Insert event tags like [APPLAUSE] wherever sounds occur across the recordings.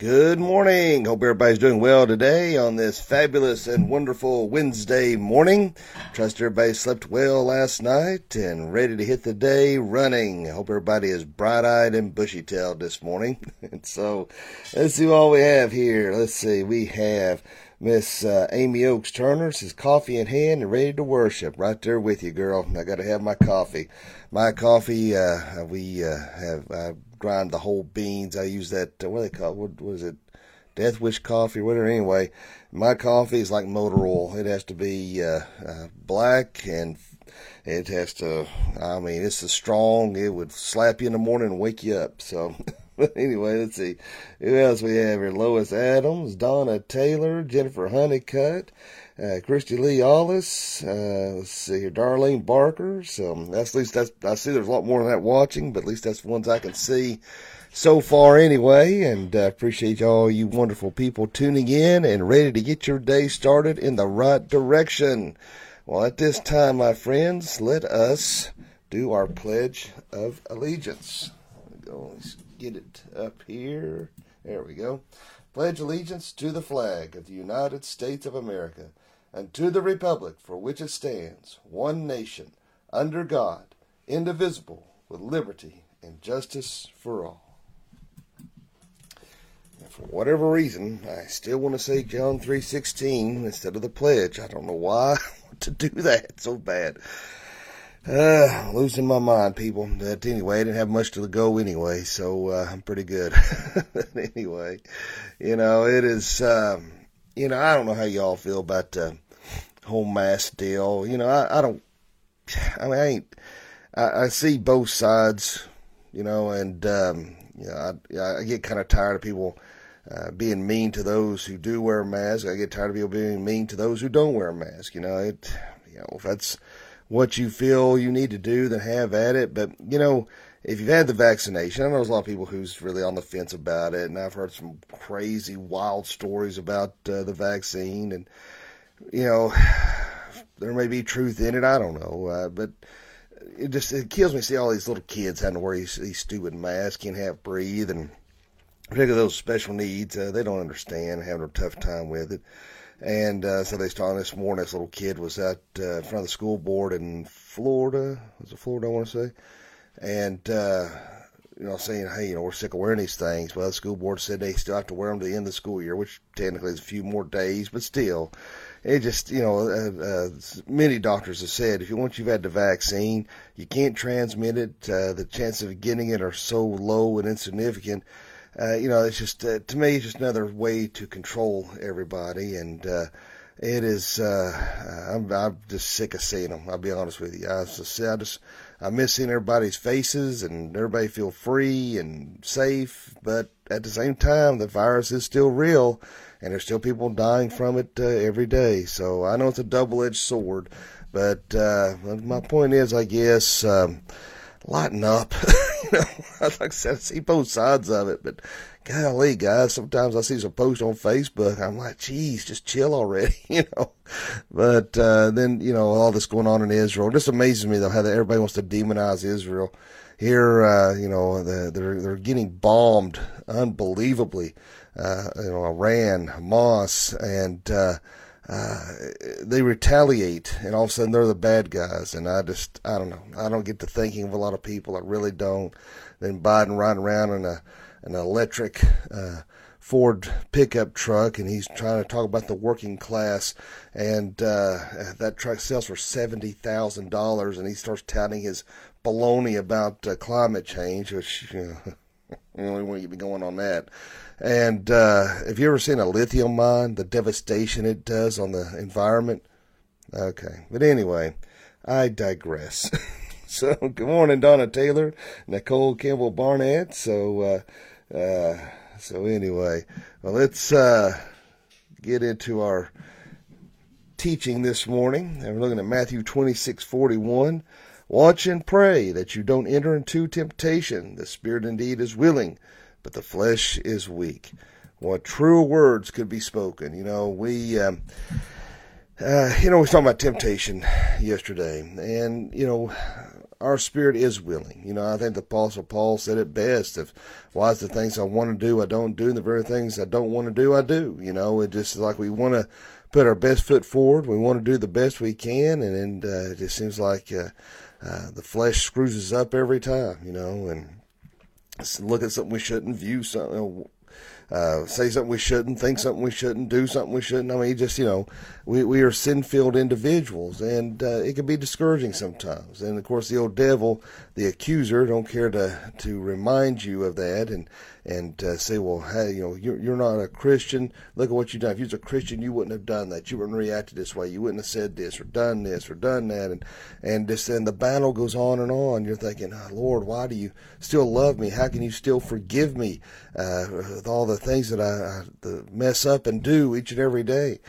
Good morning. Hope everybody's doing well today on this fabulous and wonderful Wednesday morning. Trust everybody slept well last night and ready to hit the day running. Hope everybody is bright eyed and bushy tailed this morning. [LAUGHS] and so let's see what we have here. Let's see. We have Miss uh, Amy Oaks Turner says coffee in hand and ready to worship. Right there with you, girl. I got to have my coffee. My coffee, uh, we uh, have uh, grind the whole beans. I use that, uh, what do they call it? What, was it? Death Wish coffee or whatever. Anyway, my coffee is like motor oil. It has to be uh, uh, black and it has to, I mean, it's so strong. It would slap you in the morning and wake you up. So, [LAUGHS] [LAUGHS] anyway, let's see. Who else we have here? Lois Adams, Donna Taylor, Jennifer Honeycutt, uh, Christy Lee Allis, uh, let's see here, Darlene Barker. So that's at least that's, I see there's a lot more than that watching, but at least that's the ones I can see so far anyway. And uh, appreciate all you wonderful people tuning in and ready to get your day started in the right direction. Well, at this time, my friends, let us do our Pledge of Allegiance. Go, get it up here. There we go. Pledge allegiance to the flag of the United States of America and to the republic for which it stands, one nation, under God, indivisible, with liberty and justice for all. And for whatever reason, I still want to say John 3:16 instead of the pledge. I don't know why I [LAUGHS] want to do that so bad. Uh, losing my mind, people. But anyway, I didn't have much to go anyway, so uh, I'm pretty good. [LAUGHS] anyway, you know, it is. Um, you know, I don't know how y'all feel about the whole mask deal. You know, I, I don't. I mean, I ain't. I, I see both sides. You know, and um, you know, I, I get kind of tired of people uh, being mean to those who do wear a mask. I get tired of people being mean to those who don't wear a mask. You know, it. You know, if that's what you feel you need to do, then have at it. But you know, if you've had the vaccination, I know there's a lot of people who's really on the fence about it, and I've heard some crazy, wild stories about uh, the vaccine, and you know, [SIGHS] there may be truth in it. I don't know, uh, but it just it kills me to see all these little kids having to wear these, these stupid masks, can't have breathe, and particularly those special needs, uh, they don't understand, having a tough time with it. And uh, so they started this morning. This little kid was at uh, in front of the school board in Florida. Was it Florida? I want to say. And uh, you know, saying, "Hey, you know, we're sick of wearing these things." Well, the school board said they still have to wear them to the end of the school year, which technically is a few more days, but still, it just you know, uh, uh, many doctors have said if you once you've had the vaccine, you can't transmit it. Uh, the chances of getting it are so low and insignificant uh, you know, it's just uh, to me, it's just another way to control everybody, and uh, it is. Uh, I'm, I'm just sick of seeing them. I'll be honest with you. I just, I just, I miss seeing everybody's faces and everybody feel free and safe, but at the same time, the virus is still real, and there's still people dying from it uh, every day. So I know it's a double-edged sword, but uh, my point is, I guess. Um, lighten up. [LAUGHS] know, [LAUGHS] like I said, I see both sides of it, but golly, guys, sometimes I see some posts on Facebook. I'm like, geez, just chill already, [LAUGHS] you know. But uh, then, you know, all this going on in Israel, it just amazes me though how that everybody wants to demonize Israel. Here, uh, you know, they're they're getting bombed unbelievably. Uh, you know, Iran, Hamas, and uh, they retaliate, and all of a sudden they're the bad guys. And I just, I don't know. I don't get to thinking of a lot of people. I really don't. Then Biden riding around in a an electric uh, Ford pickup truck, and he's trying to talk about the working class, and uh, that truck sells for seventy thousand dollars, and he starts touting his baloney about uh, climate change, which you know, [LAUGHS] you only want to be going on that. And uh, have you ever seen a lithium mine, the devastation it does on the environment? Okay. But anyway, I digress. [LAUGHS] so, good morning, Donna Taylor, Nicole Campbell Barnett. So, uh, uh, so anyway, well, let's uh, get into our teaching this morning. And we're looking at Matthew 26 41. Watch and pray that you don't enter into temptation. The spirit indeed is willing but the flesh is weak. What true words could be spoken? You know, we, um, uh, you know, we talking about temptation yesterday, and you know, our spirit is willing. You know, I think the Apostle Paul said it best: "If why is the things I want to do I don't do, and the very things I don't want to do I do." You know, it just like we want to put our best foot forward. We want to do the best we can, and, and uh, it just seems like uh, uh, the flesh screws us up every time. You know, and look at something we shouldn't view something uh, say something we shouldn't, think something we shouldn't, do something we shouldn't. I mean, just, you know, we, we are sin filled individuals and uh, it can be discouraging sometimes. And of course, the old devil, the accuser, don't care to, to remind you of that and, and uh, say, well, hey, you know, you're, you're not a Christian. Look at what you've done. If you was a Christian, you wouldn't have done that. You wouldn't have reacted this way. You wouldn't have said this or done this or done that. And, and just, and the battle goes on and on. You're thinking, oh, Lord, why do you still love me? How can you still forgive me uh, with all the things that I, I mess up and do each and every day.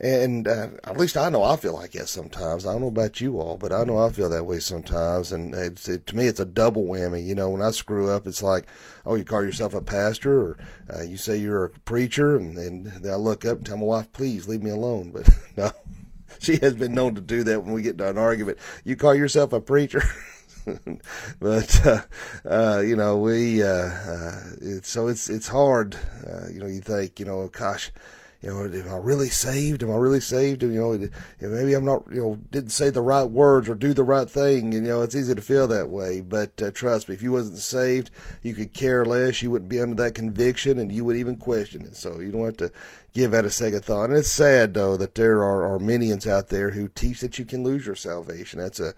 And uh, at least I know I feel like that sometimes. I don't know about you all, but I know I feel that way sometimes. And it, to me, it's a double whammy. You know, when I screw up, it's like, oh, you call yourself a pastor, or uh, you say you're a preacher, and then I look up and tell my wife, please leave me alone. But [LAUGHS] no, she has been known to do that when we get into an argument. You call yourself a preacher? [LAUGHS] [LAUGHS] but uh, uh, you know we uh, uh, it's, so it's it's hard. Uh, you know you think you know gosh you know, am I really saved? Am I really saved? And, You know, maybe I'm not, you know, didn't say the right words or do the right thing. And, you know, it's easy to feel that way. But uh, trust me, if you wasn't saved, you could care less. You wouldn't be under that conviction and you would even question it. So you don't have to give that a second thought. And it's sad, though, that there are Arminians out there who teach that you can lose your salvation. That's a,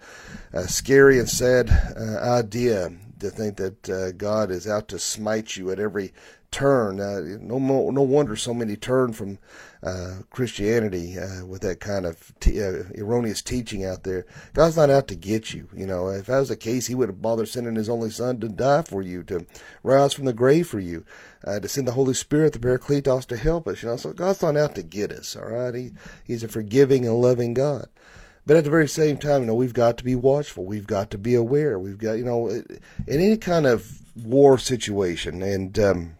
a scary and sad uh, idea to think that uh, God is out to smite you at every turn. Uh, no, no wonder so many turn from uh, Christianity uh, with that kind of t- uh, erroneous teaching out there. God's not out to get you. You know, if that was the case, He would have bothered sending His only Son to die for you, to rise from the grave for you, uh, to send the Holy Spirit, the Paracletos, to help us. You know, so God's not out to get us. All right, he, He's a forgiving and loving God. But at the very same time, you know, we've got to be watchful. We've got to be aware. We've got, you know, in any kind of war situation, and um,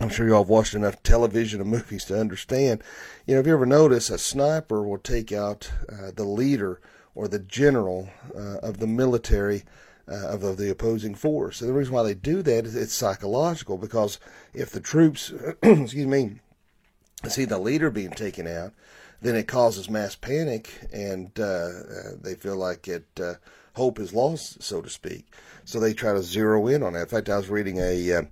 I'm sure y'all have watched enough television and movies to understand. You know, if you ever notice, a sniper will take out uh, the leader or the general uh, of the military uh, of the, the, opposing force. And the reason why they do that is it's psychological because if the troops, [CLEARS THROAT] excuse me, see the leader being taken out, then it causes mass panic and uh, uh, they feel like it uh, hope is lost, so to speak. So they try to zero in on that. In fact, I was reading a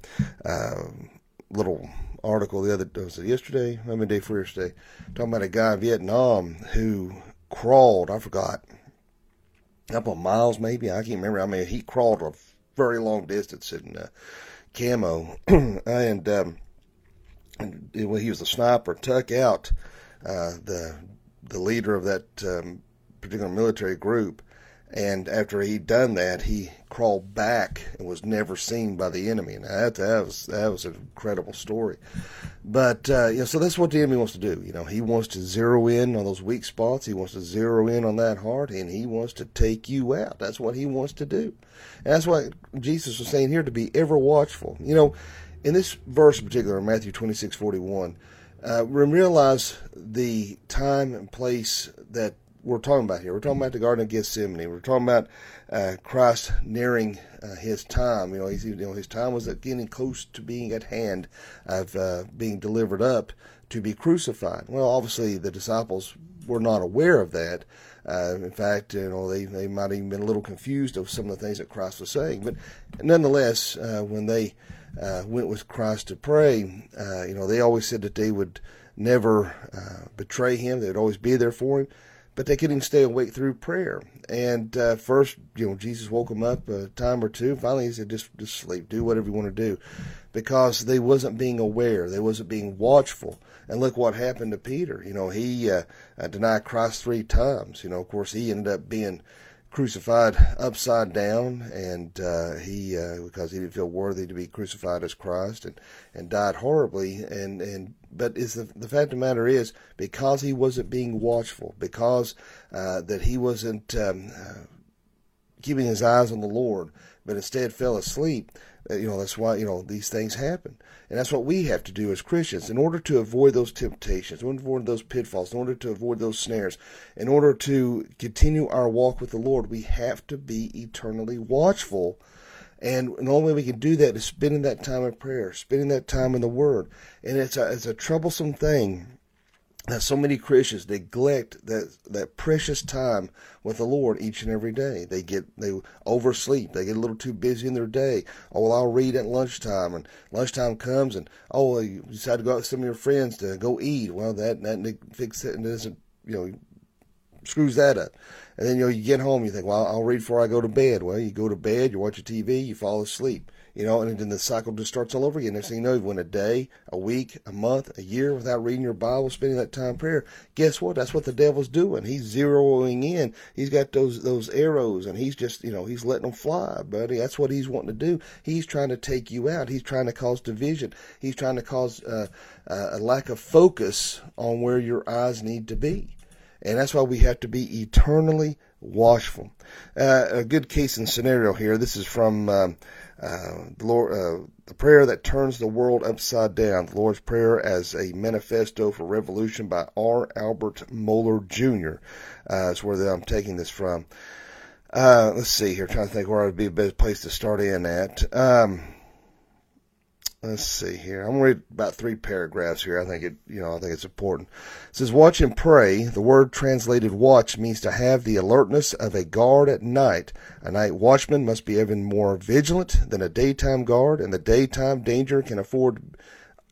little article the other was it yesterday? I mean day for yesterday, talking about a guy in Vietnam who crawled. I forgot a couple of miles maybe. I can't remember. I mean he crawled a very long distance in uh, camo, [CLEARS THROAT] and um, and when he was a sniper, took out uh, the the leader of that um, particular military group and after he'd done that, he crawled back and was never seen by the enemy. Now that, that was that was an incredible story. But uh, you know, so that's what the enemy wants to do. You know, he wants to zero in on those weak spots. He wants to zero in on that heart, and he wants to take you out. That's what he wants to do. And that's why Jesus was saying here to be ever watchful. You know, in this verse in particular, Matthew twenty six forty one. Uh, we realize the time and place that we're talking about here. We're talking about the Garden of Gethsemane. We're talking about uh, Christ nearing uh, his time. You know, you know, his time was getting close to being at hand of uh, being delivered up to be crucified. Well, obviously the disciples were not aware of that. Uh, in fact, you know, they, they might have even been a little confused of some of the things that Christ was saying. But nonetheless, uh, when they uh, went with Christ to pray, you know, they always said that they would never betray him. They would always be there for him but they couldn't stay awake through prayer. And uh, first, you know, Jesus woke them up a time or two. Finally, he said, "Just, just sleep. Do whatever you want to do," because they wasn't being aware. They wasn't being watchful. And look what happened to Peter. You know, he uh, uh denied Christ three times. You know, of course, he ended up being crucified upside down, and uh, he uh, because he didn't feel worthy to be crucified as Christ, and and died horribly. And and but is the the fact of the matter is because he wasn't being watchful, because uh, that he wasn't. Um, uh, keeping his eyes on the Lord, but instead fell asleep, Uh, you know, that's why, you know, these things happen. And that's what we have to do as Christians in order to avoid those temptations, in order to avoid those pitfalls, in order to avoid those snares, in order to continue our walk with the Lord, we have to be eternally watchful. And the only way we can do that is spending that time in prayer, spending that time in the Word. And it's a, it's a troublesome thing that so many Christians neglect that that precious time with the Lord each and every day. They get they oversleep. They get a little too busy in their day. Oh well, I'll read at lunchtime, and lunchtime comes, and oh, you decide to go out with some of your friends to go eat. Well, that that fix it and doesn't you know screws that up. And then you know you get home, you think, well, I'll read before I go to bed. Well, you go to bed, you watch a TV, you fall asleep you know, and then the cycle just starts all over again. Next thing you know, you went a day, a week, a month, a year without reading your Bible, spending that time in prayer. Guess what? That's what the devil's doing. He's zeroing in. He's got those those arrows, and he's just, you know, he's letting them fly, buddy. That's what he's wanting to do. He's trying to take you out. He's trying to cause division. He's trying to cause uh, uh, a lack of focus on where your eyes need to be. And that's why we have to be eternally watchful. Uh, a good case and scenario here. This is from um, uh, the Lord, uh, the prayer that turns the world upside down. The Lord's Prayer as a manifesto for revolution by R. Albert Mohler Jr. Uh, is where I'm taking this from. Uh, let's see here. Trying to think where I would be a better place to start in at. Um, let's see here. I'm going to read about three paragraphs here. I think it, you know, I think it's important. It says, watch and pray. The word translated watch means to have the alertness of a guard at night. A night watchman must be even more vigilant than a daytime guard, and the daytime danger can afford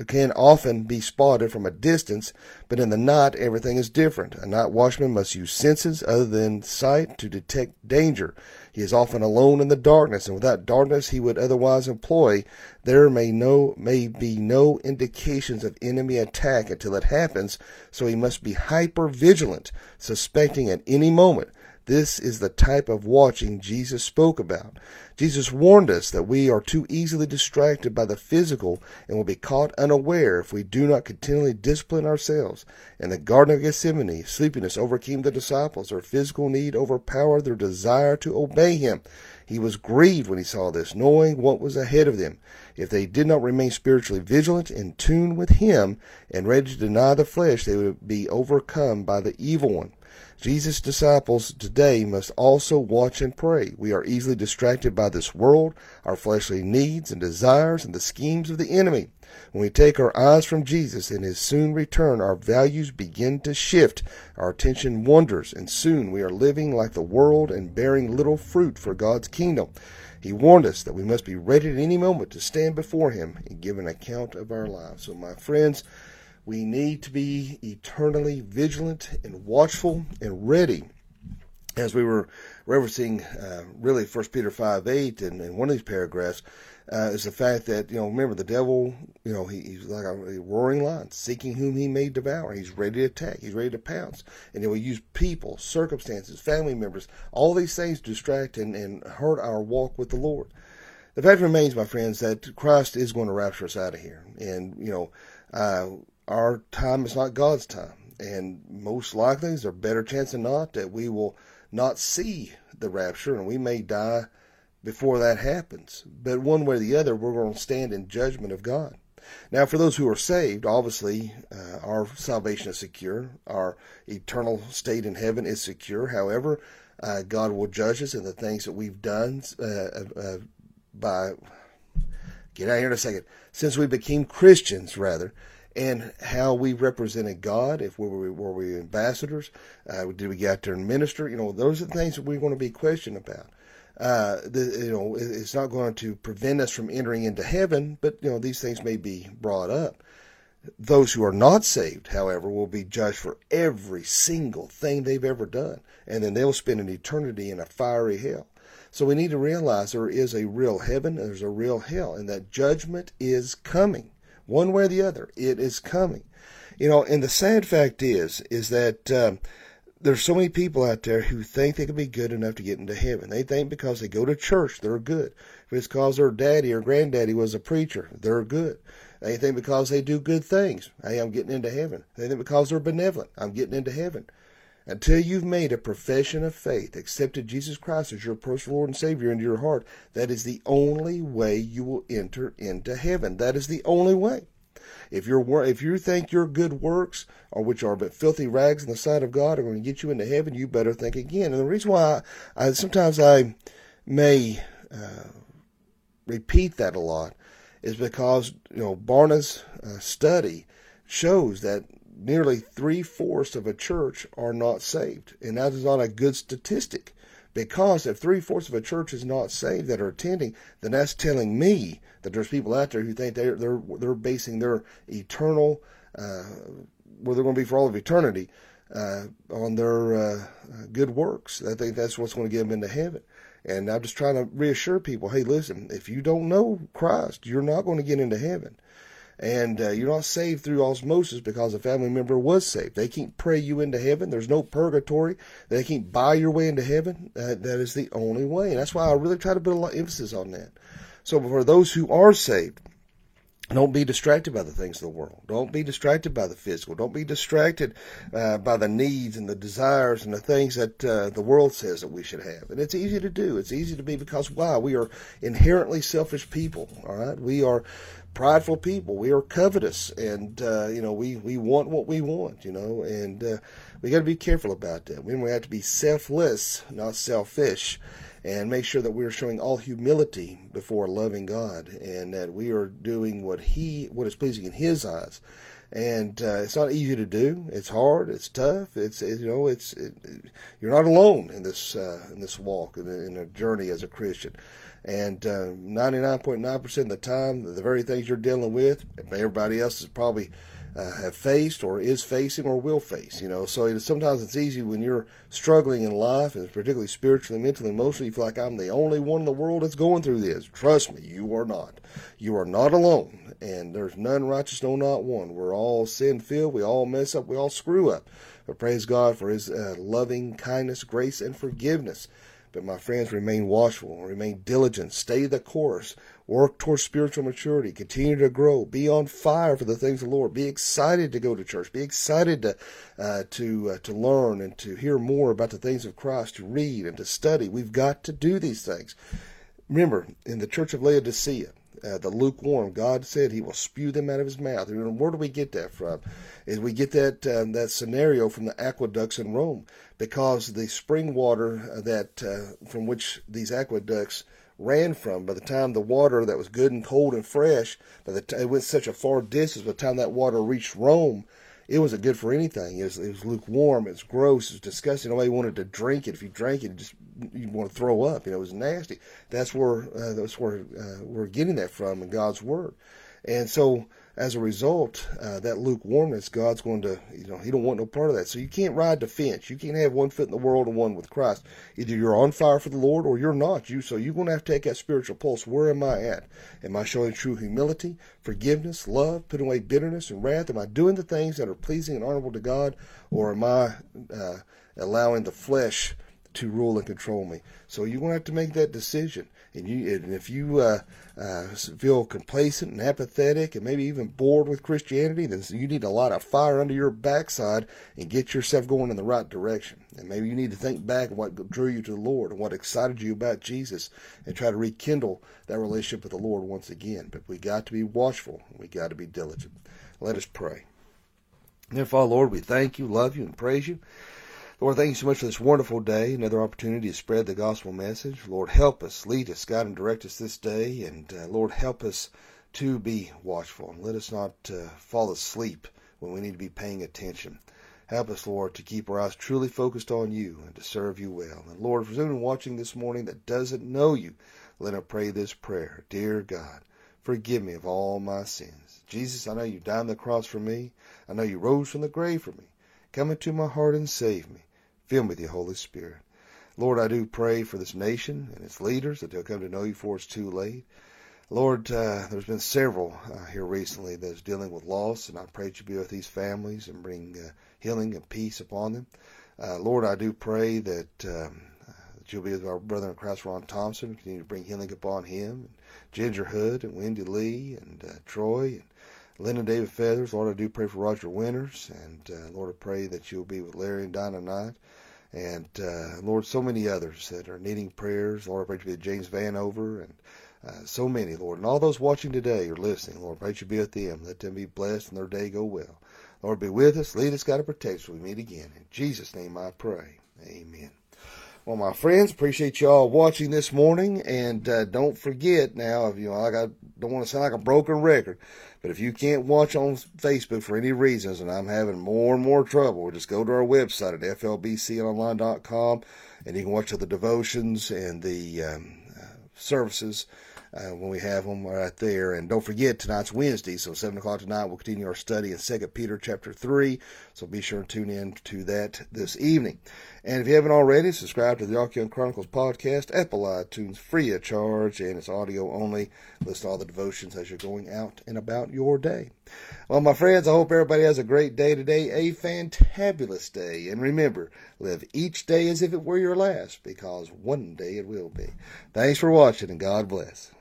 can often be spotted from a distance, but in the night everything is different. A night watchman must use senses other than sight to detect danger. He is often alone in the darkness, and without darkness he would otherwise employ, there may no may be no indications of enemy attack until it happens, so he must be hyper vigilant, suspecting at any moment this is the type of watching Jesus spoke about. Jesus warned us that we are too easily distracted by the physical and will be caught unaware if we do not continually discipline ourselves. In the Garden of Gethsemane, sleepiness overcame the disciples. Their physical need overpowered their desire to obey him. He was grieved when he saw this, knowing what was ahead of them. If they did not remain spiritually vigilant, in tune with him, and ready to deny the flesh, they would be overcome by the evil one. Jesus' disciples today must also watch and pray. We are easily distracted by this world, our fleshly needs and desires, and the schemes of the enemy. When we take our eyes from Jesus and his soon return, our values begin to shift, our attention wanders, and soon we are living like the world and bearing little fruit for God's kingdom. He warned us that we must be ready at any moment to stand before him and give an account of our lives. So, my friends, we need to be eternally vigilant and watchful and ready. As we were referencing, uh, really, First Peter 5 8, and in one of these paragraphs, uh, is the fact that, you know, remember the devil, you know, he, he's like a, a, roaring lion, seeking whom he may devour. He's ready to attack, he's ready to pounce. And he will use people, circumstances, family members, all these things to distract and, and hurt our walk with the Lord. The fact remains, my friends, that Christ is going to rapture us out of here. And, you know, uh, our time is not God's time. And most likely, there's a better chance than not that we will not see the rapture and we may die before that happens. But one way or the other, we're going to stand in judgment of God. Now, for those who are saved, obviously, uh, our salvation is secure. Our eternal state in heaven is secure. However, uh, God will judge us in the things that we've done uh, by. Get out here in a second. Since we became Christians, rather, and how we represented God. If we were, were we ambassadors, uh, did we get out there and minister? You know, those are the things that we're going to be questioned about. Uh, the, you know, it's not going to prevent us from entering into heaven, but you know these things may be brought up. Those who are not saved, however, will be judged for every single thing they've ever done, and then they'll spend an eternity in a fiery hell. So we need to realize there is a real heaven, and there's a real hell, and that judgment is coming one way or the other. It is coming. You know, and the sad fact is, is that um, there's so many people out there who think they can be good enough to get into heaven. They think because they go to church, they're good. If it's because their daddy or granddaddy was a preacher, they're good. They think because they do good things, hey, I'm getting into heaven. They think because they're benevolent, I'm getting into heaven. Until you've made a profession of faith, accepted Jesus Christ as your personal Lord and Savior into your heart, that is the only way you will enter into heaven. That is the only way. If you're if you think your good works, or which are but filthy rags in the sight of God, are going to get you into heaven, you better think again. And the reason why I, I sometimes I may uh, repeat that a lot is because you know Barna's uh, study shows that nearly three fourths of a church are not saved. And that is not a good statistic because if three fourths of a church is not saved that are attending, then that's telling me that there's people out there who think they're they're they're basing their eternal uh, where they're going to be for all of eternity uh, on their uh, good works. I think that's what's going to get them into heaven. And I'm just trying to reassure people, hey, listen, if you don't know Christ, you're not going to get into heaven. And uh, you're not saved through osmosis because a family member was saved. They can't pray you into heaven. There's no purgatory. They can't buy your way into heaven. Uh, that is the only way. And that's why I really try to put a lot of emphasis on that. So for those who are saved, don't be distracted by the things of the world. Don't be distracted by the physical. Don't be distracted uh, by the needs and the desires and the things that uh, the world says that we should have. And it's easy to do. It's easy to be because why? We are inherently selfish people. All right, we are prideful people. We are covetous, and uh, you know we we want what we want. You know, and uh, we got to be careful about that. We have to be selfless, not selfish and make sure that we are showing all humility before loving God and that we are doing what he what is pleasing in his eyes. And uh, it's not easy to do. It's hard. It's tough. It's it, you know it's it, you're not alone in this uh, in this walk in in a journey as a Christian. And 99.9% uh, of the time the very things you're dealing with everybody else is probably uh, have faced or is facing or will face. You know, so it, sometimes it's easy when you're struggling in life, and particularly spiritually, mentally, emotionally, you feel like I'm the only one in the world that's going through this. Trust me, you are not. You are not alone, and there's none righteous, no, not one. We're all sin filled. We all mess up. We all screw up. But praise God for His uh, loving kindness, grace, and forgiveness. But my friends, remain watchful, remain diligent, stay the course, work towards spiritual maturity, continue to grow, be on fire for the things of the Lord, be excited to go to church, be excited to uh, to uh, to learn and to hear more about the things of Christ, to read and to study. We've got to do these things. Remember, in the church of Laodicea, uh, the lukewarm. God said He will spew them out of His mouth. And where do we get that from? Is we get that um, that scenario from the aqueducts in Rome, because the spring water uh, that uh, from which these aqueducts ran from, by the time the water that was good and cold and fresh, by the time it went such a far distance, by the time that water reached Rome, it wasn't good for anything. It was, it was lukewarm. It was gross. It was disgusting. Nobody wanted to drink it. If you drank it, just you'd want to throw up. You know, it was nasty. That's where uh, that's where uh, we're getting that from in God's word. And so as a result, uh, that lukewarmness, God's going to, you know, He don't want no part of that. So you can't ride the fence. You can't have one foot in the world and one with Christ. Either you're on fire for the Lord or you're not. You so you're going to have to take that spiritual pulse. Where am I at? Am I showing true humility, forgiveness, love, putting away bitterness and wrath? Am I doing the things that are pleasing and honorable to God, or am I uh, allowing the flesh? to rule and control me. So you're going to have to make that decision. And you, and if you uh, uh, feel complacent and apathetic, and maybe even bored with Christianity, then you need a lot of fire under your backside and get yourself going in the right direction. And maybe you need to think back what drew you to the Lord and what excited you about Jesus, and try to rekindle that relationship with the Lord once again. But we got to be watchful. We got to be diligent. Let us pray. Therefore, Lord, we thank you, love you, and praise you. Lord, thank you so much for this wonderful day, another opportunity to spread the gospel message. Lord, help us, lead us, guide and direct us this day, and uh, Lord, help us to be watchful and let us not uh, fall asleep when we need to be paying attention. Help us, Lord, to keep our eyes truly focused on you and to serve you well. And Lord, for anyone watching this morning that doesn't know you, let us pray this prayer. Dear God, forgive me of all my sins. Jesus, I know you died on the cross for me. I know you rose from the grave for me. Come into my heart and save me. Fill me with your Holy Spirit. Lord, I do pray for this nation and its leaders that they'll come to know you before it's too late. Lord, uh, there's been several uh, here recently that's dealing with loss, and I pray that you be with these families and bring uh, healing and peace upon them. Uh, Lord, I do pray that, um, that you'll be with our brother in Christ, Ron Thompson, continue to bring healing upon him, and Ginger Hood, and Wendy Lee, and uh, Troy, and Linda David Feathers. Lord, I do pray for Roger Winters. And uh, Lord, I pray that you'll be with Larry and Dinah Knight. And uh, Lord, so many others that are needing prayers. Lord, I pray for James Vanover and uh, so many, Lord. And all those watching today or listening, Lord, I pray you be with them. Let them be blessed and their day go well. Lord, be with us, lead us, God, and protect us. We meet again. In Jesus' name I pray. Amen. Well, my friends, appreciate y'all watching this morning, and uh, don't forget now, if you know, like I don't want to sound like a broken record, but if you can't watch on Facebook for any reasons, and I'm having more and more trouble, just go to our website at flbconline.com, and you can watch the devotions and the um, uh, services uh, when we have them right there. And don't forget, tonight's Wednesday, so 7 o'clock tonight, we'll continue our study in Second Peter chapter 3. So be sure to tune in to that this evening. And if you haven't already, subscribe to the Archeon Chronicles podcast, Apple iTunes, free of charge, and it's audio only. List all the devotions as you're going out and about your day. Well, my friends, I hope everybody has a great day today, a fantabulous day. And remember, live each day as if it were your last, because one day it will be. Thanks for watching, and God bless.